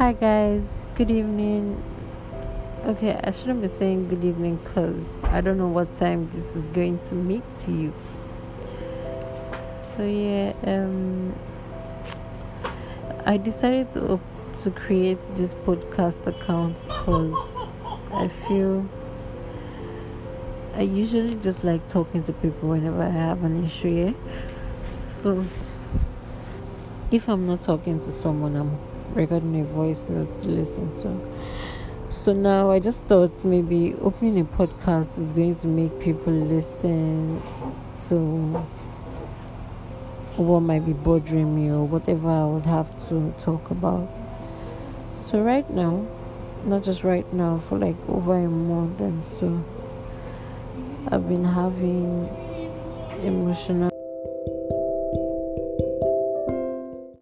Hi guys, good evening. Okay, I shouldn't be saying good evening because I don't know what time this is going to meet you. So yeah, um, I decided to to create this podcast account because I feel I usually just like talking to people whenever I have an issue. Yeah? So if I'm not talking to someone, I'm recording a voice note to listen to. So now I just thought maybe opening a podcast is going to make people listen to what might be bothering me or whatever I would have to talk about. So right now, not just right now, for like over a month and so, I've been having emotional